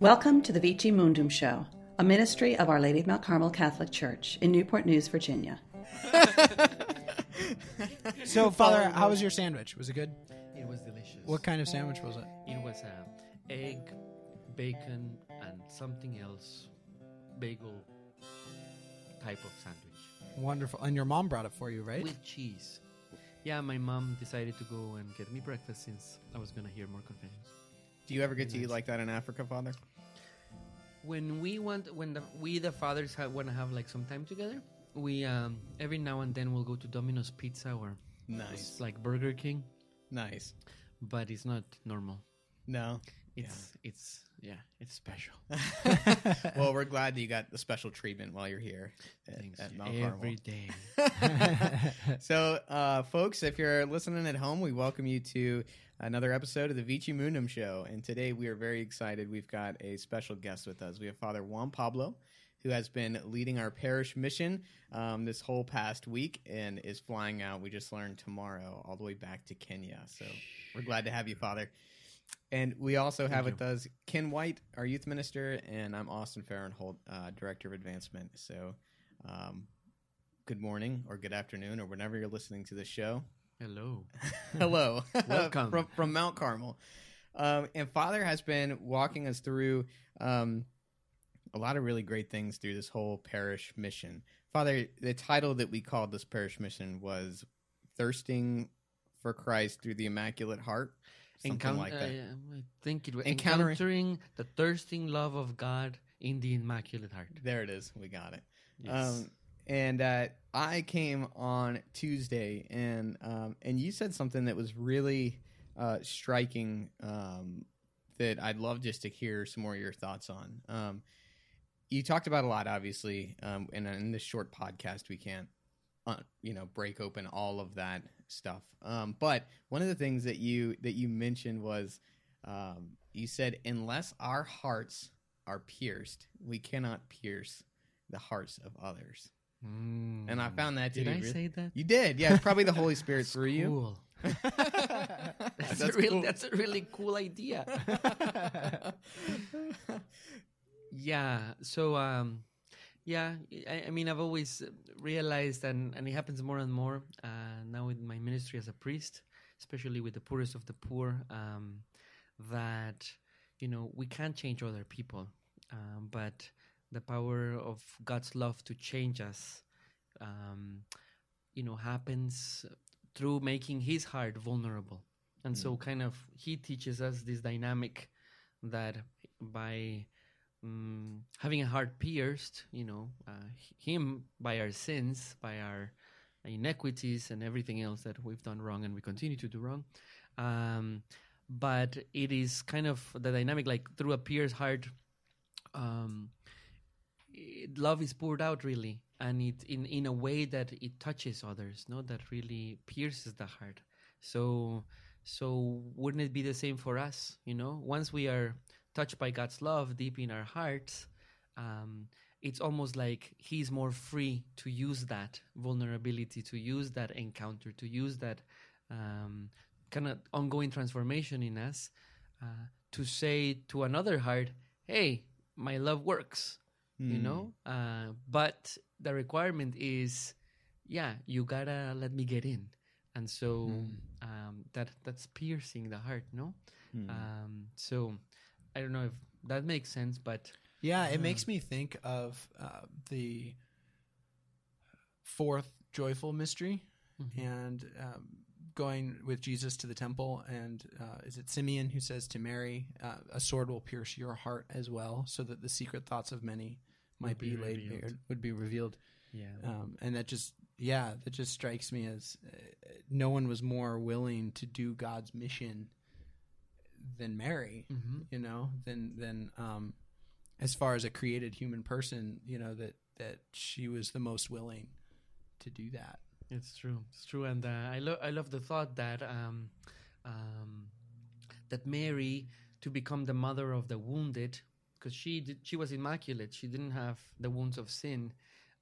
Welcome to the Vici Mundum Show, a ministry of Our Lady of Mount Carmel Catholic Church in Newport News, Virginia. So, Father, how was your sandwich? Was it good? It was delicious. What kind of sandwich was it? It was uh, egg, bacon, and something else, bagel type of sandwich Wonderful. And your mom brought it for you, right? with cheese. Yeah, my mom decided to go and get me breakfast since I was gonna hear more confessions. Do you ever get to eat like that in Africa, Father? When we want, when the, we the fathers ha- want to have like some time together, we um, every now and then we'll go to Domino's Pizza or Nice. like Burger King, Nice. but it's not normal. No. It's it's yeah, it's special. well, we're glad that you got the special treatment while you're here at, Thanks. at Mount Carmel. Every day. so, uh, folks, if you're listening at home, we welcome you to another episode of the Vici Mundum Show. And today we are very excited. We've got a special guest with us. We have Father Juan Pablo, who has been leading our parish mission um, this whole past week and is flying out. We just learned tomorrow all the way back to Kenya. So we're glad to have you, Father. And we also have with us Ken White, our youth minister, and I'm Austin Farrenholt, uh, director of advancement. So, um, good morning or good afternoon or whenever you're listening to the show. Hello. Hello, Welcome. from from Mount Carmel. Um, and Father has been walking us through um, a lot of really great things through this whole parish mission. Father, the title that we called this parish mission was "Thirsting for Christ Through the Immaculate Heart." Something Encount- like that. uh, I think it was Encountering- encountering the thirsting love of God in the Immaculate Heart. There it is. We got it. Yes. Um, and uh, I came on Tuesday, and um, and you said something that was really uh, striking. Um, that I'd love just to hear some more of your thoughts on. Um, you talked about a lot, obviously, um, and in this short podcast, we can't, uh, you know, break open all of that stuff. Um, but one of the things that you that you mentioned was, um, you said, unless our hearts are pierced, we cannot pierce the hearts of others. And I found that to Did be I really- say that? you did, yeah. It's probably the Holy Spirit through you. That's, That's a real, cool. that's a really cool idea. yeah. So, um, yeah, I, I mean, I've always realized, and, and it happens more and more uh, now in my ministry as a priest, especially with the poorest of the poor, um, that, you know, we can't change other people, um, but the power of God's love to change us, um, you know, happens through making his heart vulnerable. And so, kind of, he teaches us this dynamic that by um, having a heart pierced, you know, uh, him by our sins, by our inequities, and everything else that we've done wrong and we continue to do wrong. Um, but it is kind of the dynamic, like through a pierced heart, um, it, love is poured out really, and it in in a way that it touches others, no, that really pierces the heart. So so wouldn't it be the same for us? You know, once we are touched by God's love deep in our hearts, um, it's almost like He's more free to use that vulnerability, to use that encounter, to use that um, kind of ongoing transformation in us, uh, to say to another heart, "Hey, my love works." You know, uh, but the requirement is, yeah, you gotta let me get in, and so um, that that's piercing the heart, no? Um, so I don't know if that makes sense, but Yeah, it makes me think of uh, the fourth joyful mystery and um, going with Jesus to the temple. And uh, is it Simeon who says to Mary, uh, "A sword will pierce your heart as well, so that the secret thoughts of many might be be, laid revealed." bare, would be revealed." yeah, Um, and that just, yeah, that just strikes me as uh, no one was more willing to do God's mission than Mary. mm-hmm. You know, than than um, as far as a created human person, you know that that she was the most willing to do that. It's true. It's true, and uh, I love I love the thought that um, um, that Mary to become the mother of the wounded, because she did, she was immaculate. She didn't have the wounds of sin,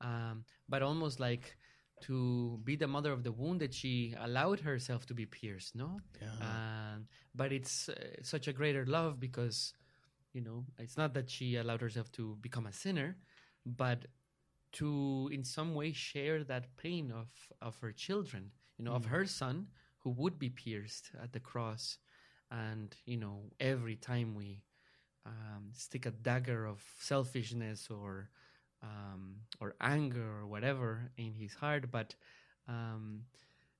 um, but almost like to be the mother of the wounded, she allowed herself to be pierced. No, Yeah. Um, but it's uh, such a greater love because you know, it's not that she allowed herself to become a sinner, but to in some way share that pain of of her children, you know, of her son who would be pierced at the cross, and you know, every time we um, stick a dagger of selfishness or um, or anger or whatever in his heart, but um,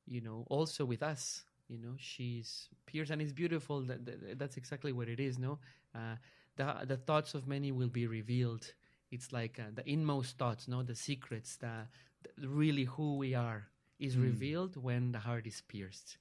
you know, also with us, you know, she's pierced and it's beautiful. That, that that's exactly what it is. No, uh, the the thoughts of many will be revealed. It's like uh, the inmost thoughts, no, the secrets, the, the really who we are is revealed when the heart is pierced.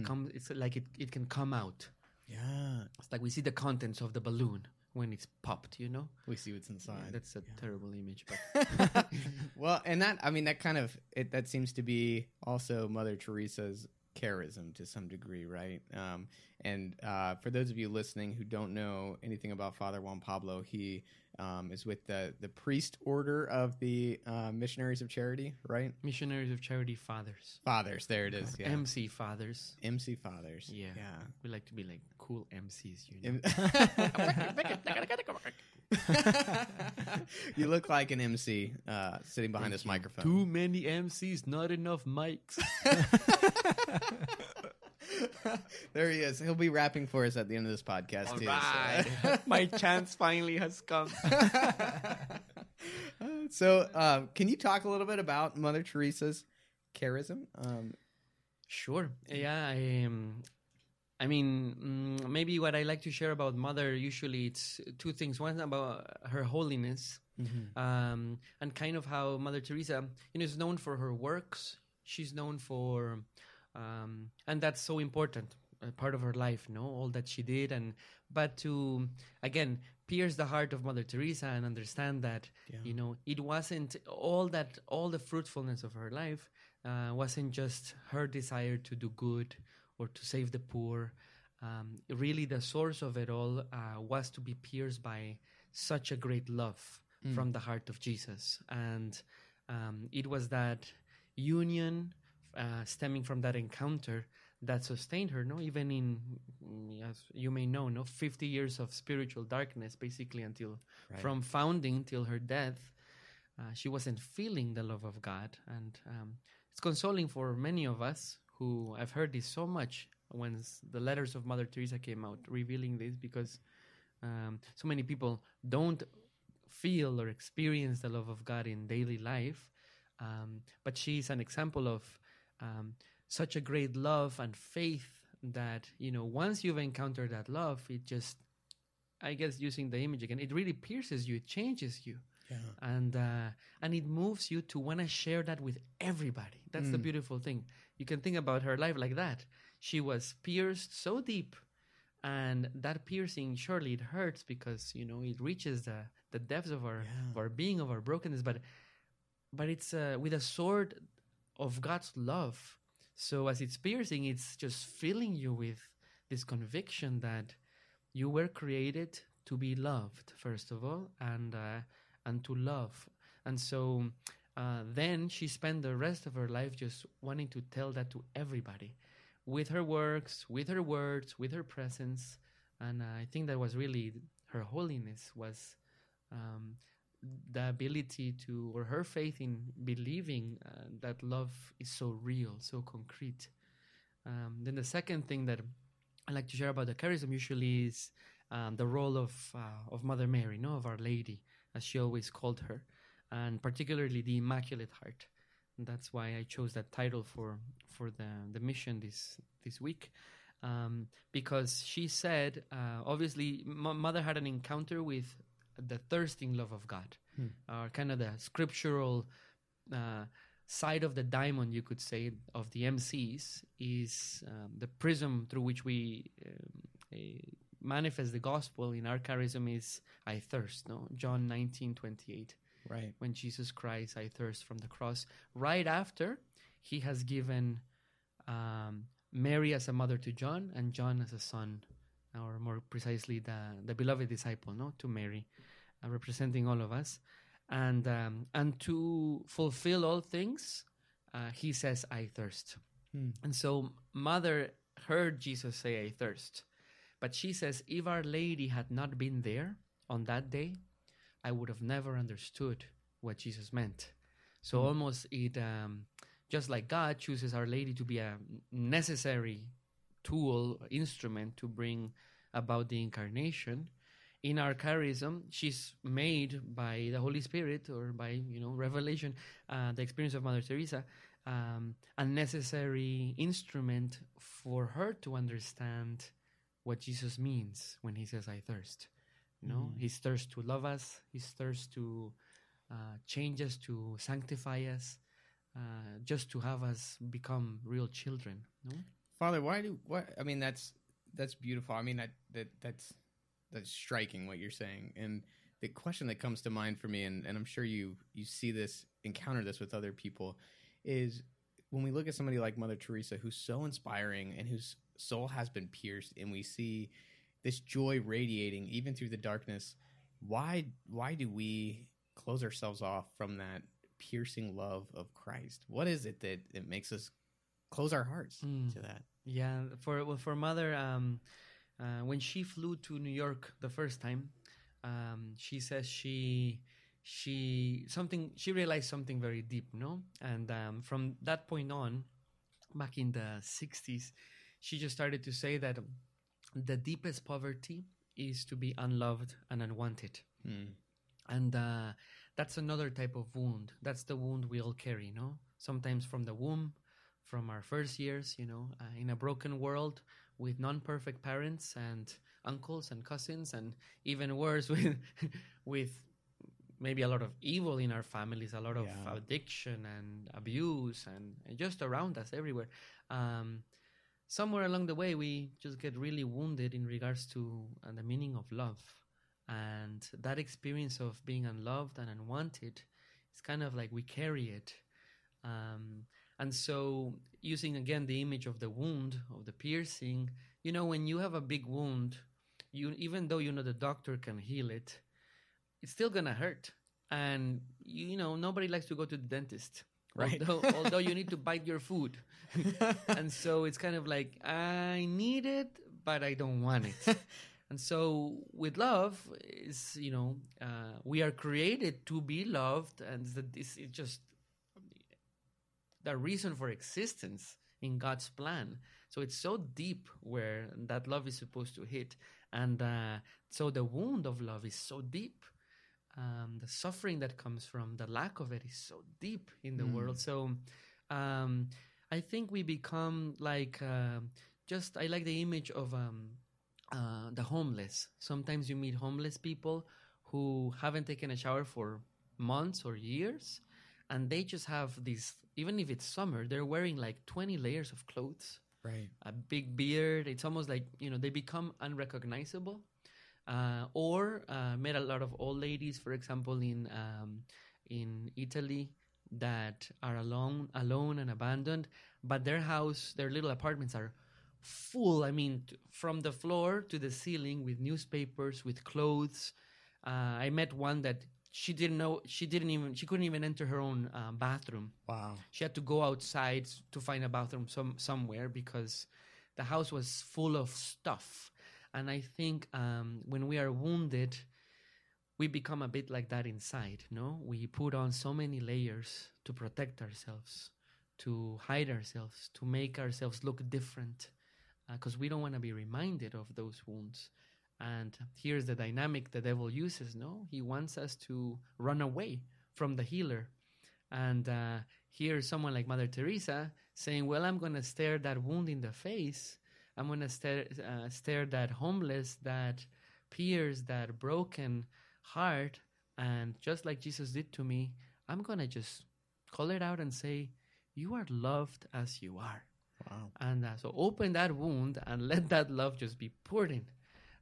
It comes. It's like it, it can come out. Yeah. It's like we see the contents of the balloon when it's popped. You know, We see what's inside. that's a terrible image, but well, and that I mean that kind of it that seems to be also Mother Teresa's charism to some degree, right? Um, and uh, for those of you listening who don't know anything about Father Juan Pablo, he um, is with the the priest order of the uh, Missionaries of Charity, right? missionaries of charity fathers, Fathers, there it is. Yeah. MC fathers. MC fathers. Yeah. yeah. We like to be like cool MCs, you know. you look like an MC uh, sitting behind this microphone. Too many MCs, not enough mics. there he is. He'll be rapping for us at the end of this podcast too. so- my chance finally has come. So, um, can you talk a little bit about Mother Teresa's charism? Um, Sure. Yeah. I, um, I mean, mm, maybe what I like to share about Mother usually it's two things. One about her holiness, um, and kind of how Mother Teresa, you know, is known for her works. She's known for, um, and that's so important. A part of her life, no, all that she did, and but to again pierce the heart of Mother Teresa and understand that you know it wasn't all that all the fruitfulness of her life uh, wasn't just her desire to do good or to save the poor. Um, really, the source of it all uh, was to be pierced by such a great love from the heart of Jesus, and um, it was that union uh, stemming from that encounter that sustained her. No, even in mm, as you may know, no, fifty years of spiritual darkness, basically until from founding till her death. Uh, she wasn't feeling the love of God, and um, it's consoling for many of us who I've heard this so much when the letters of Mother Teresa came out, revealing this because um, so many people don't feel or experience the love of God in daily life. Um, but she's an example of um, such a great love and faith that you know once you've encountered that love, it just, I guess, using the image again, it really pierces you, it changes you and uh, and it moves you to want to share that with everybody. That's the beautiful thing. You can think about her life like that. She was pierced so deep, and that piercing surely it hurts because you know it reaches the the depths of our of our being of our brokenness. But but it's uh, with a sword of God's love. So as it's piercing, it's just filling you with this conviction that you were created to be loved first of all, and uh, and to love. And so uh, then she spent the rest of her life just wanting to tell that to everybody, with her works, with her words, with her presence. And uh, I think that was really her holiness was um, the ability to, or her faith in believing uh, that love is so real, so concrete. Um, then the second thing that I like to share about the charism usually is um, the role of uh, of Mother Mary, no, of Our Lady, as she always called her, and particularly the Immaculate Heart. And that's why I chose that title for for the the mission this this week, um, because she said, uh, obviously, M- Mother had an encounter with the thirsting love of God, or kind of the scriptural uh, side of the diamond, you could say, of the MCs is um, the prism through which we um, eh, manifest the gospel in our charism is I thirst. No, John nineteen twenty eight. Right. When Jesus cries, "I thirst" from the cross. Right after, he has given um, Mary as a mother to John and John as a son, or more precisely, the the beloved disciple, no, to Mary, uh, representing all of us, and um, and to fulfill all things, uh, he says, "I thirst." And so, mother heard Jesus say, "I thirst," But she says, if Our Lady had not been there on that day, I would have never understood what Jesus meant. So almost it, um, just like God chooses Our Lady to be a necessary tool, instrument to bring about the incarnation. In our charism, she's made by the Holy Spirit or by you know revelation, uh, the experience of Mother Teresa, um, a necessary instrument for her to understand what Jesus means when he says, "I thirst." You know, his thirst to love us, his thirst to uh, change us, to sanctify us, uh, just to have us become real children. No? Father, why do what? I mean, that's that's beautiful. I mean, that that that's that's striking what you're saying. And the question that comes to mind for me, and, and I'm sure you you see this, encounter this with other people, is when we look at somebody like Mother Teresa, who's so inspiring and whose soul has been pierced, and we see this joy radiating even through the darkness. Why why do we close ourselves off from that piercing love of Christ? What is it that it makes us close our hearts Mm. to that? Yeah, for well, for mother, um, uh, when she flew to New York the first time, um, she says she she something she realized something very deep, no, and um, from that point on, back in the '60s, she just started to say that the deepest poverty is to be unloved and unwanted Hmm. and uh, that's another type of wound that's the wound we all carry no sometimes from the womb from our first years you know uh, in a broken world with non-perfect parents and uncles and cousins and even worse with with maybe a lot of evil in our families a lot of Yeah. addiction and abuse and, and just around us everywhere um, somewhere along the way we just get really wounded in regards to uh, the meaning of love. And that experience of being unloved and unwanted it's kind of like we carry it. Um, and so using again the image of the wound of the piercing you know when you have a big wound you even though you know the doctor can heal it it's still gonna hurt. And you know nobody likes to go to the dentist Right. although, although you need to bite your food. And so it's kind of like i need it but i don't want it. And so with love is you know uh, we are created to be loved and that this is just the reason for existence in god's plan. So it's so deep where that love is supposed to hit and uh, so the wound of love is so deep um, the suffering that comes from the lack of it is so deep in the Mm. world so um, i think we become like uh, just i like the image of um, uh, the homeless sometimes you meet homeless people who haven't taken a shower for months or years and they just have these even if it's summer they're wearing like 20 layers of clothes Right. a big beard. It's almost like you know they become unrecognizable. Uh, or uh, met a lot of old ladies, for example, in um, in Italy that are alone, alone and abandoned, but their house, their little apartments are full. I mean, t- from the floor to the ceiling with newspapers, with clothes. Uh, I met one that she didn't know. She didn't even. She couldn't even enter her own uh, bathroom Wow. she had to go outside to find a bathroom some somewhere because the house was full of stuff and i think um, when we are wounded we become a bit like that inside no? We put on so many layers to protect ourselves to hide ourselves to make ourselves look different because we don't want to be reminded of those wounds. And here's the dynamic the devil uses no? He wants us to run away from the healer. And uh, here's someone like Mother Teresa saying, "Well, I'm going to stare that wound in the face. I'm to stare, uh, stare that homeless, that pierced, that broken heart, and just like Jesus did to me, I'm to just call it out and say, "You are loved as you are." Wow. And uh, so open that wound and let that love just be poured in.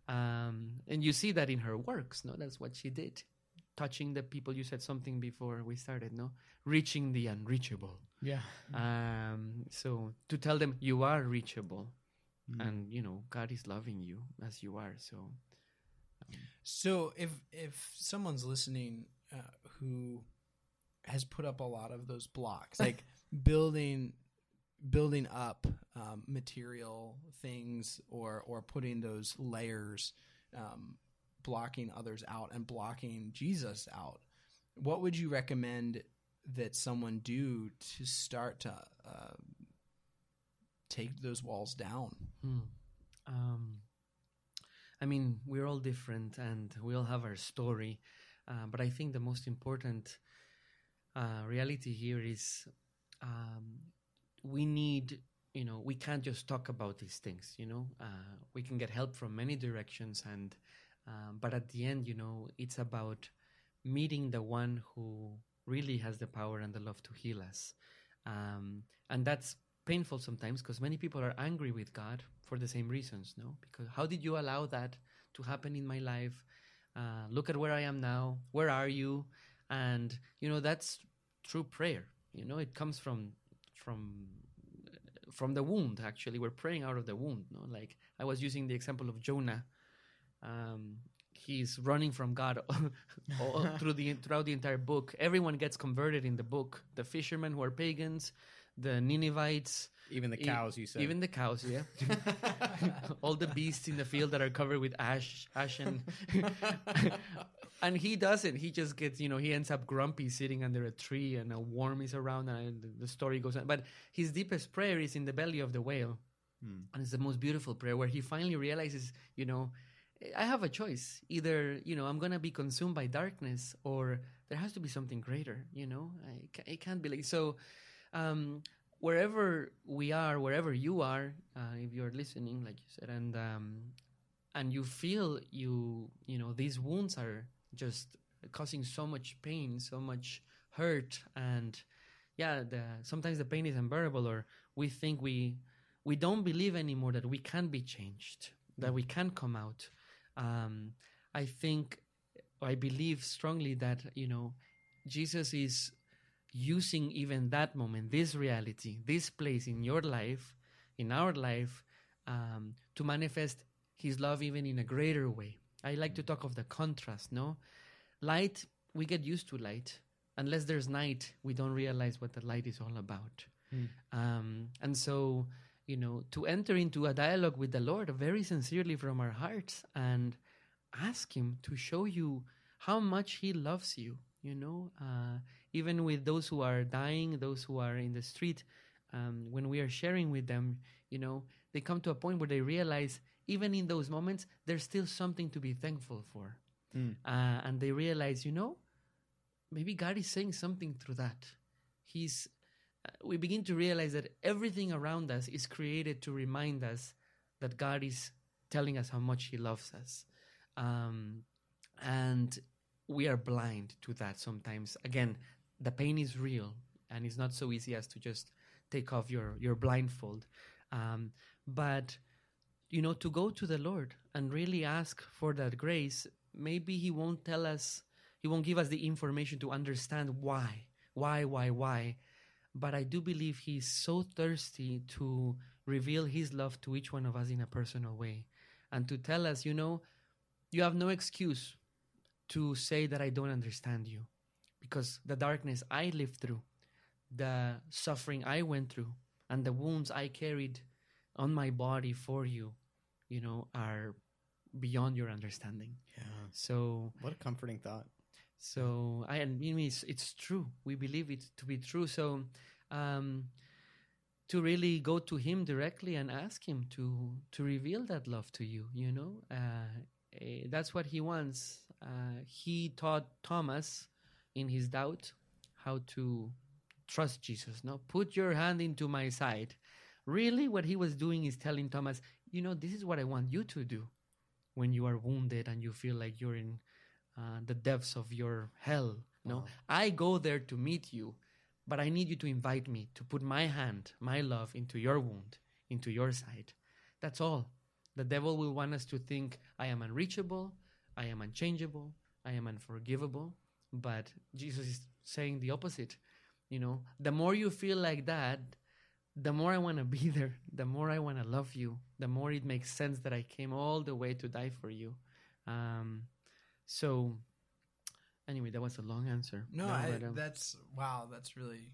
Um, and you see that in her works, no? That's what she did. Touching the people. You said something before we started, no? Reaching the unreachable. Yeah. Um, so to tell them you are reachable and, you know, God is loving you as you are. So, So if if someone's listening uh, who has put up a lot of those blocks, like building building up um, material things or or putting those layers, um, blocking others out and blocking Jesus out. What would you recommend that someone do to start to uh, take those walls down? Hmm. Um, I mean, we're all different and we all have our story. Uh, but I think the most important uh, reality here is um, we need, you know, we can't just talk about these things, you know. Uh, we can get help from many directions. And, um, but at the end, you know, it's about meeting the one who really has the power and the love to heal us. Um, and that's painful sometimes because many people are angry with God for the same reasons, no? Because how did you allow that to happen in my life? Uh, look at where I am now. Where are you? And you know that's true prayer. You know it comes from from from the wound. Actually, we're praying out of the wound. No, like I was using the example of Jonah. Um, he's running from God all through the throughout the entire book. Everyone gets converted in the book. The fishermen who are pagans, the Ninevites, even the e- cows. You said even the cows, yeah. All the beasts in the field that are covered with ash, ash and and he doesn't. He just gets, you know, he ends up grumpy sitting under a tree, and a worm is around, and the- the story goes on. But his deepest prayer is in the belly of the whale, hmm. and it's the most beautiful prayer where he finally realizes, you know, I have a choice. Either you know I'm gonna be consumed by darkness, or there has to be something greater. You know, I it can't be like so. Um, wherever we are, wherever you are, uh, if you're listening, like you said, and um, and you feel you you know these wounds are just causing so much pain, so much hurt, and yeah, the, sometimes the pain is unbearable, or we think we we don't believe anymore that we can be changed, that we can come out. Um, I think I believe strongly that you know Jesus is using even that moment, this reality, this place in your life, in our life, um, to manifest His love even in a greater way. I like to talk of the contrast. No, light we get used to light. Unless there's night, we don't realize what the light is all about. Um, and so, you know, to enter into a dialogue with the Lord very sincerely from our hearts and ask Him to show you how much He loves you, you know, uh, even with those who are dying, those who are in the street, um, when we are sharing with them, you know, they come to a point where they realize, even in those moments, there's still something to be thankful for. Uh, and they realize, you know, maybe God is saying something through that. He's uh, we begin to realize that everything around us is created to remind us that God is telling us how much He loves us. Um, and we are blind to that sometimes. Again, the pain is real, and it's not so easy as to just take off your, your blindfold. Um, but, you know, to go to the Lord and really ask for that grace, maybe He won't tell us, He won't give us the information to understand why, why, why, why but I do believe he's so thirsty to reveal his love to each one of us in a personal way and to tell us, you know, you have no excuse to say that I don't understand you because the darkness I lived through, the suffering I went through, and the wounds I carried on my body for you, you know, are beyond your understanding. Yeah. So What a comforting thought. so I, I mean, it's, it's true. We believe it to be true. So um, to really go to Him directly and ask Him to to reveal that love to you, you know, uh, eh, that's what He wants. Uh, he taught Thomas in his doubt how to trust Jesus. No, put your hand into my side. Really, what he was doing is telling Thomas, you know, this is what I want you to do when you are wounded and you feel like you're in uh, the depths of your hell. No, Wow. I go there to meet you, but I need you to invite me to put my hand, my love, into your wound, into your side. That's all. The devil will want us to think I am unreachable, I am unchangeable, I am unforgivable. But Jesus is saying the opposite. You know, the more you feel like that, the more I want to be there, the more I want to love you, the more it makes sense that I came all the way to die for you. Um, so, anyway, that was a long answer. No, I, but, um, that's wow. That's really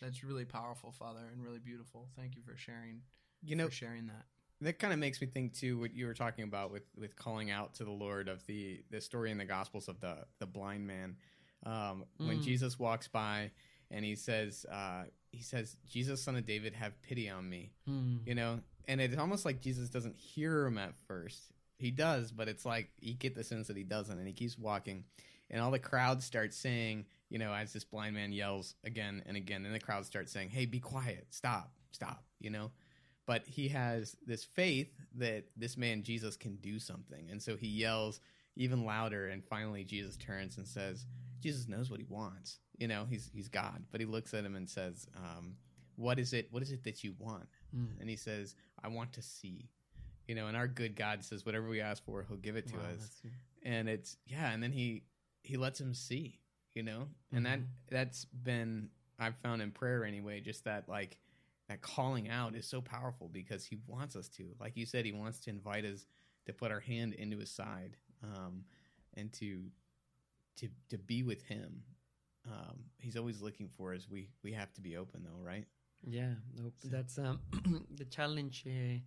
That's really powerful, Father, and really beautiful. Thank you for sharing. You know, for sharing that. That kind of makes me think too what you were talking about with with calling out to the Lord of the the story in the Gospels of the the blind man. Um, when Mm. Jesus walks by and he says uh, he says Jesus son of David have pity on me Hmm. you know? And it's almost like Jesus doesn't hear him at first. He does but it's like you get the sense that he doesn't and he keeps walking. And all the crowd starts saying you know as this blind man yells again and again and the crowd starts saying hey be quiet. Stop. Stop you know but he has this faith that this man Jesus can do something, and so he yells even louder. And finally, Jesus turns and says, "Jesus knows what he wants. You know, he's he's God." But he looks at him and says, um, "What is it? What is it that you want?" Mm. And he says, "I want to see." You know, and our good God says, "Whatever we ask for, He'll give it to Wow, us." and it's yeah and then he he lets him see you know and that Mhm. that's been i've found in prayer anyway just that like that calling out is so powerful because he wants us to. Like you said he wants to invite us to put our hand into his side um and to to to be with him. Um he's always looking for us. We we have to be open though right? Yeah, nope. So- That's um, the challenge. Uh,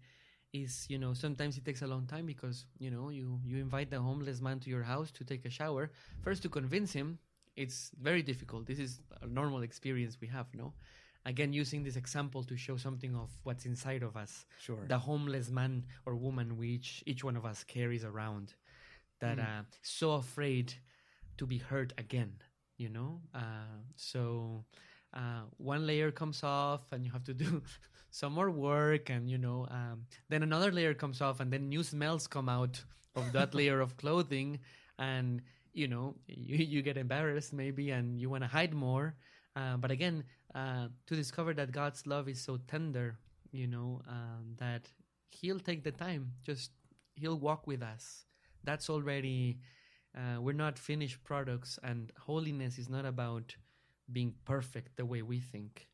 is you know sometimes it takes a long time because you know you you invite the homeless man to your house to take a shower. First to convince him it's very difficult. This is a normal experience we have no again using this example to show something of what's inside of us. Sure. The homeless man or woman which each one of us carries around that Mm. uh, so afraid to be hurt again you know? Uh, so uh, one layer comes off and you have to do some more work and you know um, then another layer comes off and then new smells come out of that layer of clothing and you know you, you get embarrassed maybe and you want to hide more uh, but again uh, to discover that god's love is so tender you know um, that he'll take the time. Just he'll walk with us. That's already uh, we're not finished products and holiness is not about being perfect the way we think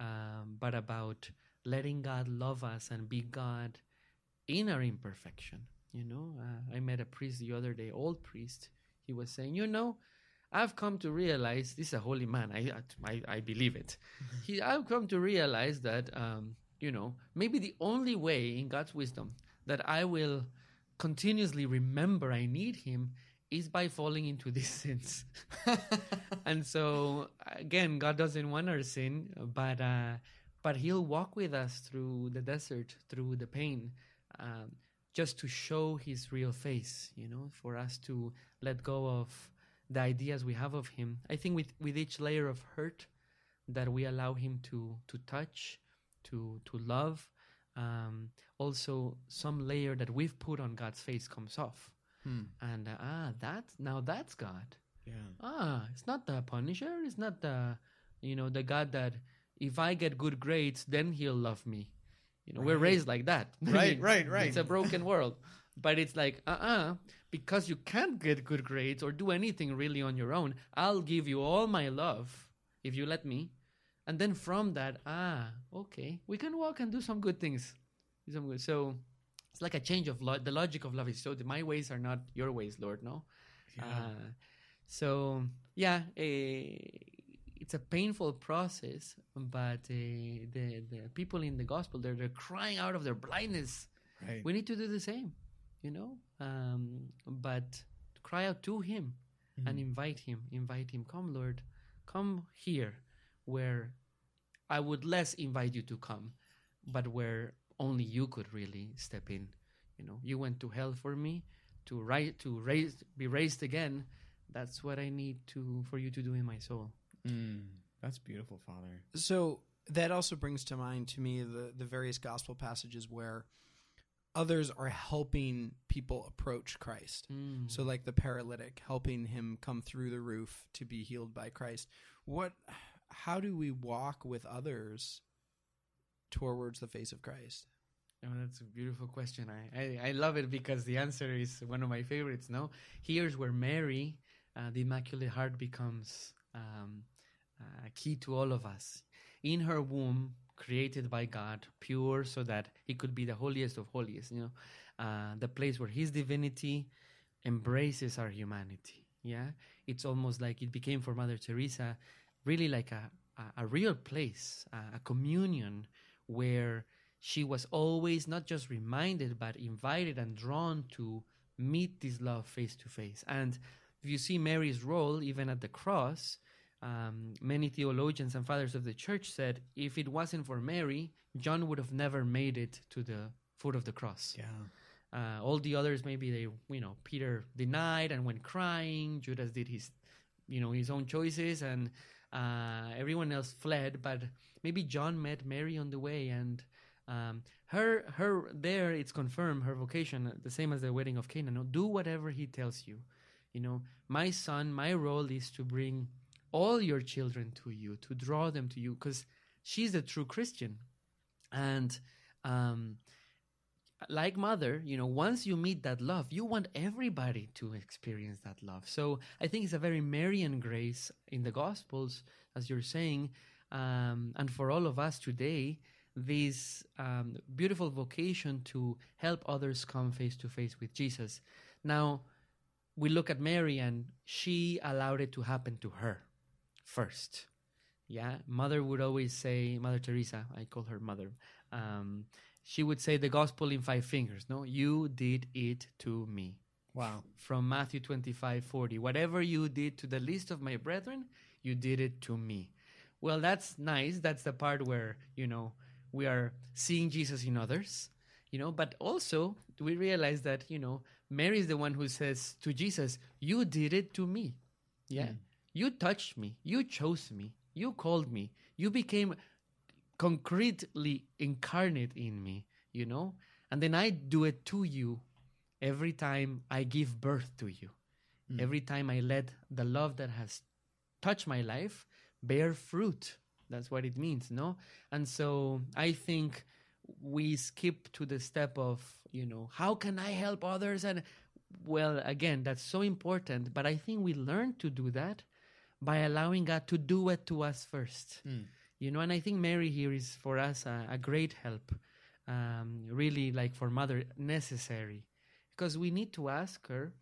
um, but about letting god love us and be god in our imperfection you know? Uh, i met a priest the other day old priest. He was saying you know i've come to realize this is a holy man i i, I believe it. He i've come to realize that um, you know maybe the only way in god's wisdom that i will continuously remember i need him is by falling into these sins. And so again god doesn't want our sin but uh but he'll walk with us through the desert through the pain um, just to show his real face you know for us to let go of the ideas we have of him. I think with with each layer of hurt that we allow him to to touch to to love um, also some layer that we've put on god's face comes off. Hmm. and uh, ah that now that's god. Yeah. Ah it's not the punisher it's not the you know the god that if i get good grades then he'll love me. You know we're raised like that. Right, right, right. it's a broken world but it's like uh-uh because you can't get good grades or do anything really on your own i'll give you all my love if you let me. And then from that ah okay we can walk and do some good things. Do some good so it's like a change of lo- the logic of love is so that my ways are not your ways lord no? Uh, so yeah, eh, it's a painful process, but uh, the the people in the gospel they're they're crying out of their blindness. right. We need to do the same, you know. Um, but cry out to Him and invite Him, invite Him. Come, Lord, come here, where I would less invite you to come, but where only you could really step in. You know, you went to hell for me to ri- to raise be raised again. That's what I need to for you to do in my soul. Mm, that's beautiful father So that also brings to mind to me the the various gospel passages where others are helping people approach Christ. Mm. So like the paralytic helping him come through the roof to be healed by Christ. What how do we walk with others towards the face of Christ? Oh, that's a beautiful question. I, I, I love it because the answer is one of my favorites. No, here's where Mary, uh, the Immaculate Heart, becomes um, uh, key to all of us. In her womb, created by God, pure, so that He could be the holiest of holiest. You know, uh, the place where His divinity embraces our humanity. Yeah, it's almost like it became for Mother Teresa, really like a a, a real place, a, a communion where she was always not just reminded but invited and drawn to meet this love face to face. And if you see Mary's role, even at the cross, um, many theologians and fathers of the church said if it wasn't for Mary, John would have never made it to the foot of the cross. Yeah. Uh, all the others, maybe they, you know, Peter denied and went crying. Judas did his, you know, his own choices, and uh, everyone else fled. But maybe John met Mary on the way, and um, her, her there, it's confirmed her vocation, the same as the wedding of Cana. No, do whatever he tells you. You know, my son, my role is to bring all your children to you, to draw them to you, because she's a true Christian, and. Um, like mother, you know, once you meet that love, you want everybody to experience that love. So I think it's a very Marian grace in the Gospels, as you're saying, um, and for all of us today, this um, beautiful vocation to help others come face to face with Jesus. Now, we look at Mary, and she allowed it to happen to her first. Yeah, mother would always say, Mother Teresa, I call her mother. Um, she would say the gospel in five fingers no? You did it to me. Wow. from matthew 25 40 whatever you did to the least of my brethren you did it to me. Well that's nice. That's the part where you know we are seeing jesus in others you know? But also we realize that you know mary is the one who says to jesus you did it to me. Yeah you touched me you chose me you called me you became concretely incarnate in me, you know? And then I do it to you every time I give birth to you. Hmm. Every time I let the love that has touched my life bear fruit. That's what it means, no? And so I think we skip to the step of, you know, how can I help others? And well, again, that's so important. But I think we learn to do that by allowing God to do it to us first. You know and i think mary here is for us a, a great help um, really like for mother necessary. Because we need to ask her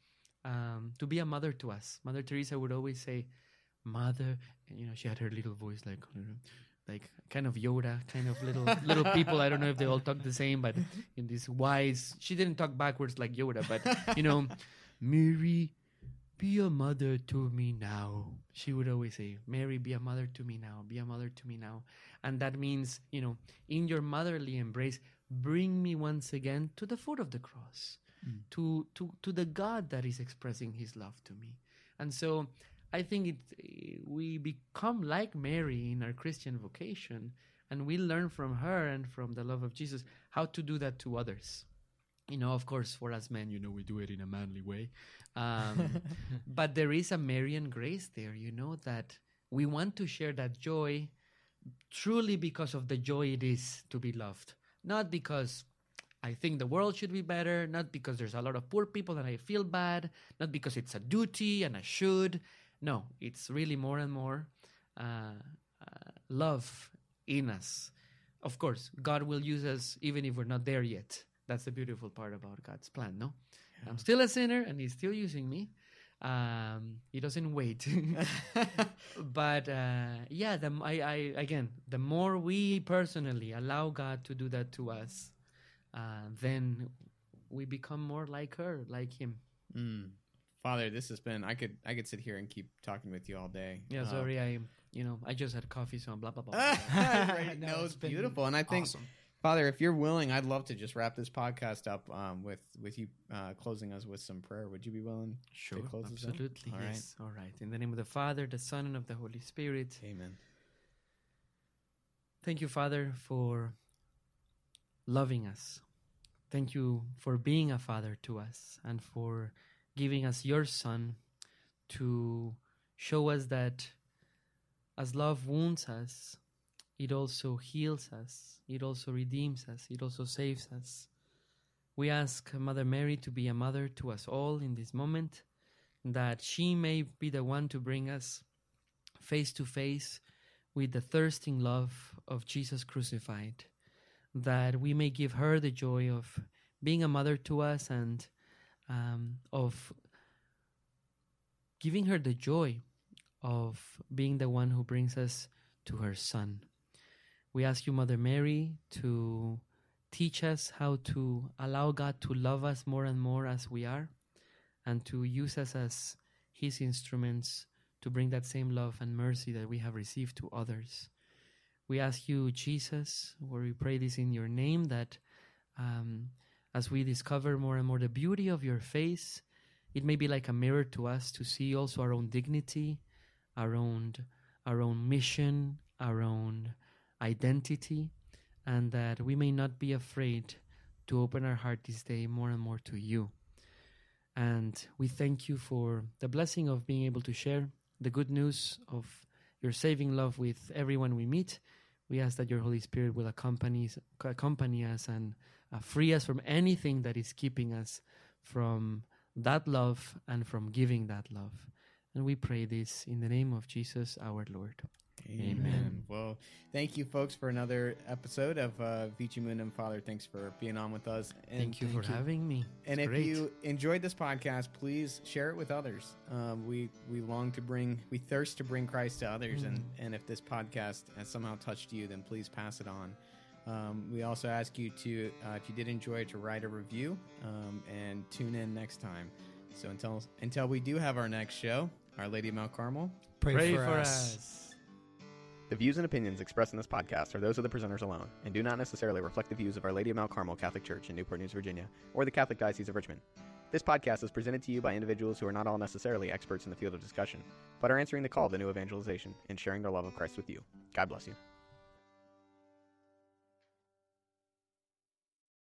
um, to be a mother to us. Mother teresa would always say mother and you know she had her little voice like like kind of yoda kind of little little people. I don't know if they all talk the same but in this wise she didn't talk backwards like yoda but you know mary be a mother to me now. She would always say, Mary, be a mother to me now, be a mother to me now. And that means, you know, in your motherly embrace, bring me once again to the foot of the cross, mm. to, to, to the God that is expressing his love to me. And so I think it, we become like Mary in our Christian vocation, and we learn from her and from the love of Jesus how to do that to others you know, of course, for us men, you know, we do it in a manly way. Um, but there is a Marian grace there, you know, that we want to share that joy truly because of the joy it is to be loved. Not because I think the world should be better, not because there's a lot of poor people and I feel bad, not because it's a duty and I should. No, it's really more and more uh, uh, love in us. Of course, God will use us even if we're not there yet. That's the beautiful part about God's plan, no? I'm still a sinner and He's still using me. Um, he doesn't wait. but uh, yeah, the, I, I, again, the more we personally allow God to do that to us, uh, then we become more like her, like Him. Mm. Father, this has been. I could. I could sit here and keep talking with you all day. Yeah, Uh, sorry, I, you know, I just had coffee, so I'm blah blah blah. right. No, no, it's beautiful, and I think, awesome. Father, if you're willing, I'd love to just wrap this podcast up um, with with you uh, closing us with some prayer. Would you be willing? sure, close us out? absolutely, All right. yes. All right. In the name of the Father, the Son, and of the Holy Spirit. Amen. Thank you, Father, for loving us. Thank you for being a father to us and for giving us your Son to show us that as love wounds us, it also heals us, it also redeems us, it also saves us. We ask Mother Mary to be a mother to us all in this moment, that she may be the one to bring us face to face with the thirsting love of Jesus crucified, that we may give her the joy of being a mother to us and um, of giving her the joy of being the one who brings us to her Son. We ask you, Mother Mary, to teach us how to allow God to love us more and more as we are, and to use us as His instruments to bring that same love and mercy that we have received to others. We ask you, Jesus, where we pray this in your name, that um, as we discover more and more the beauty of your face, it may be like a mirror to us to see also our own dignity, our own, our own mission, our own identity, and that we may not be afraid to open our heart this day more and more to you. And we thank you for the blessing of being able to share the good news of your saving love with everyone we meet. We ask that your Holy Spirit will accompany, accompany us and uh, free us from anything that is keeping us from that love and from giving that love. And we pray this in the name of Jesus our Lord. Amen. Amen. Well, thank you, folks, for another episode of uh, Vici Mundum. Father, thanks for being on with us. And thank you for having me. And if great. you enjoyed this podcast, please share it with others. Um, we we long to bring, we thirst to bring Christ to others, and Mm. and if this podcast has somehow touched you, then please pass it on. Um, we also ask you to, uh, if you did enjoy it, to write a review um, and tune in next time. So until until we do have our next show, Our Lady of Mount Carmel. pray, for, us. The views and opinions expressed in this podcast are those of the presenters alone and do not necessarily reflect the views of Our Lady of Mount Carmel Catholic Church in Newport News, Virginia, or the Catholic Diocese of Richmond. This podcast is presented to you by individuals who are not all necessarily experts in the field of discussion, but are answering the call to new evangelization and sharing their love of Christ with you. God bless you.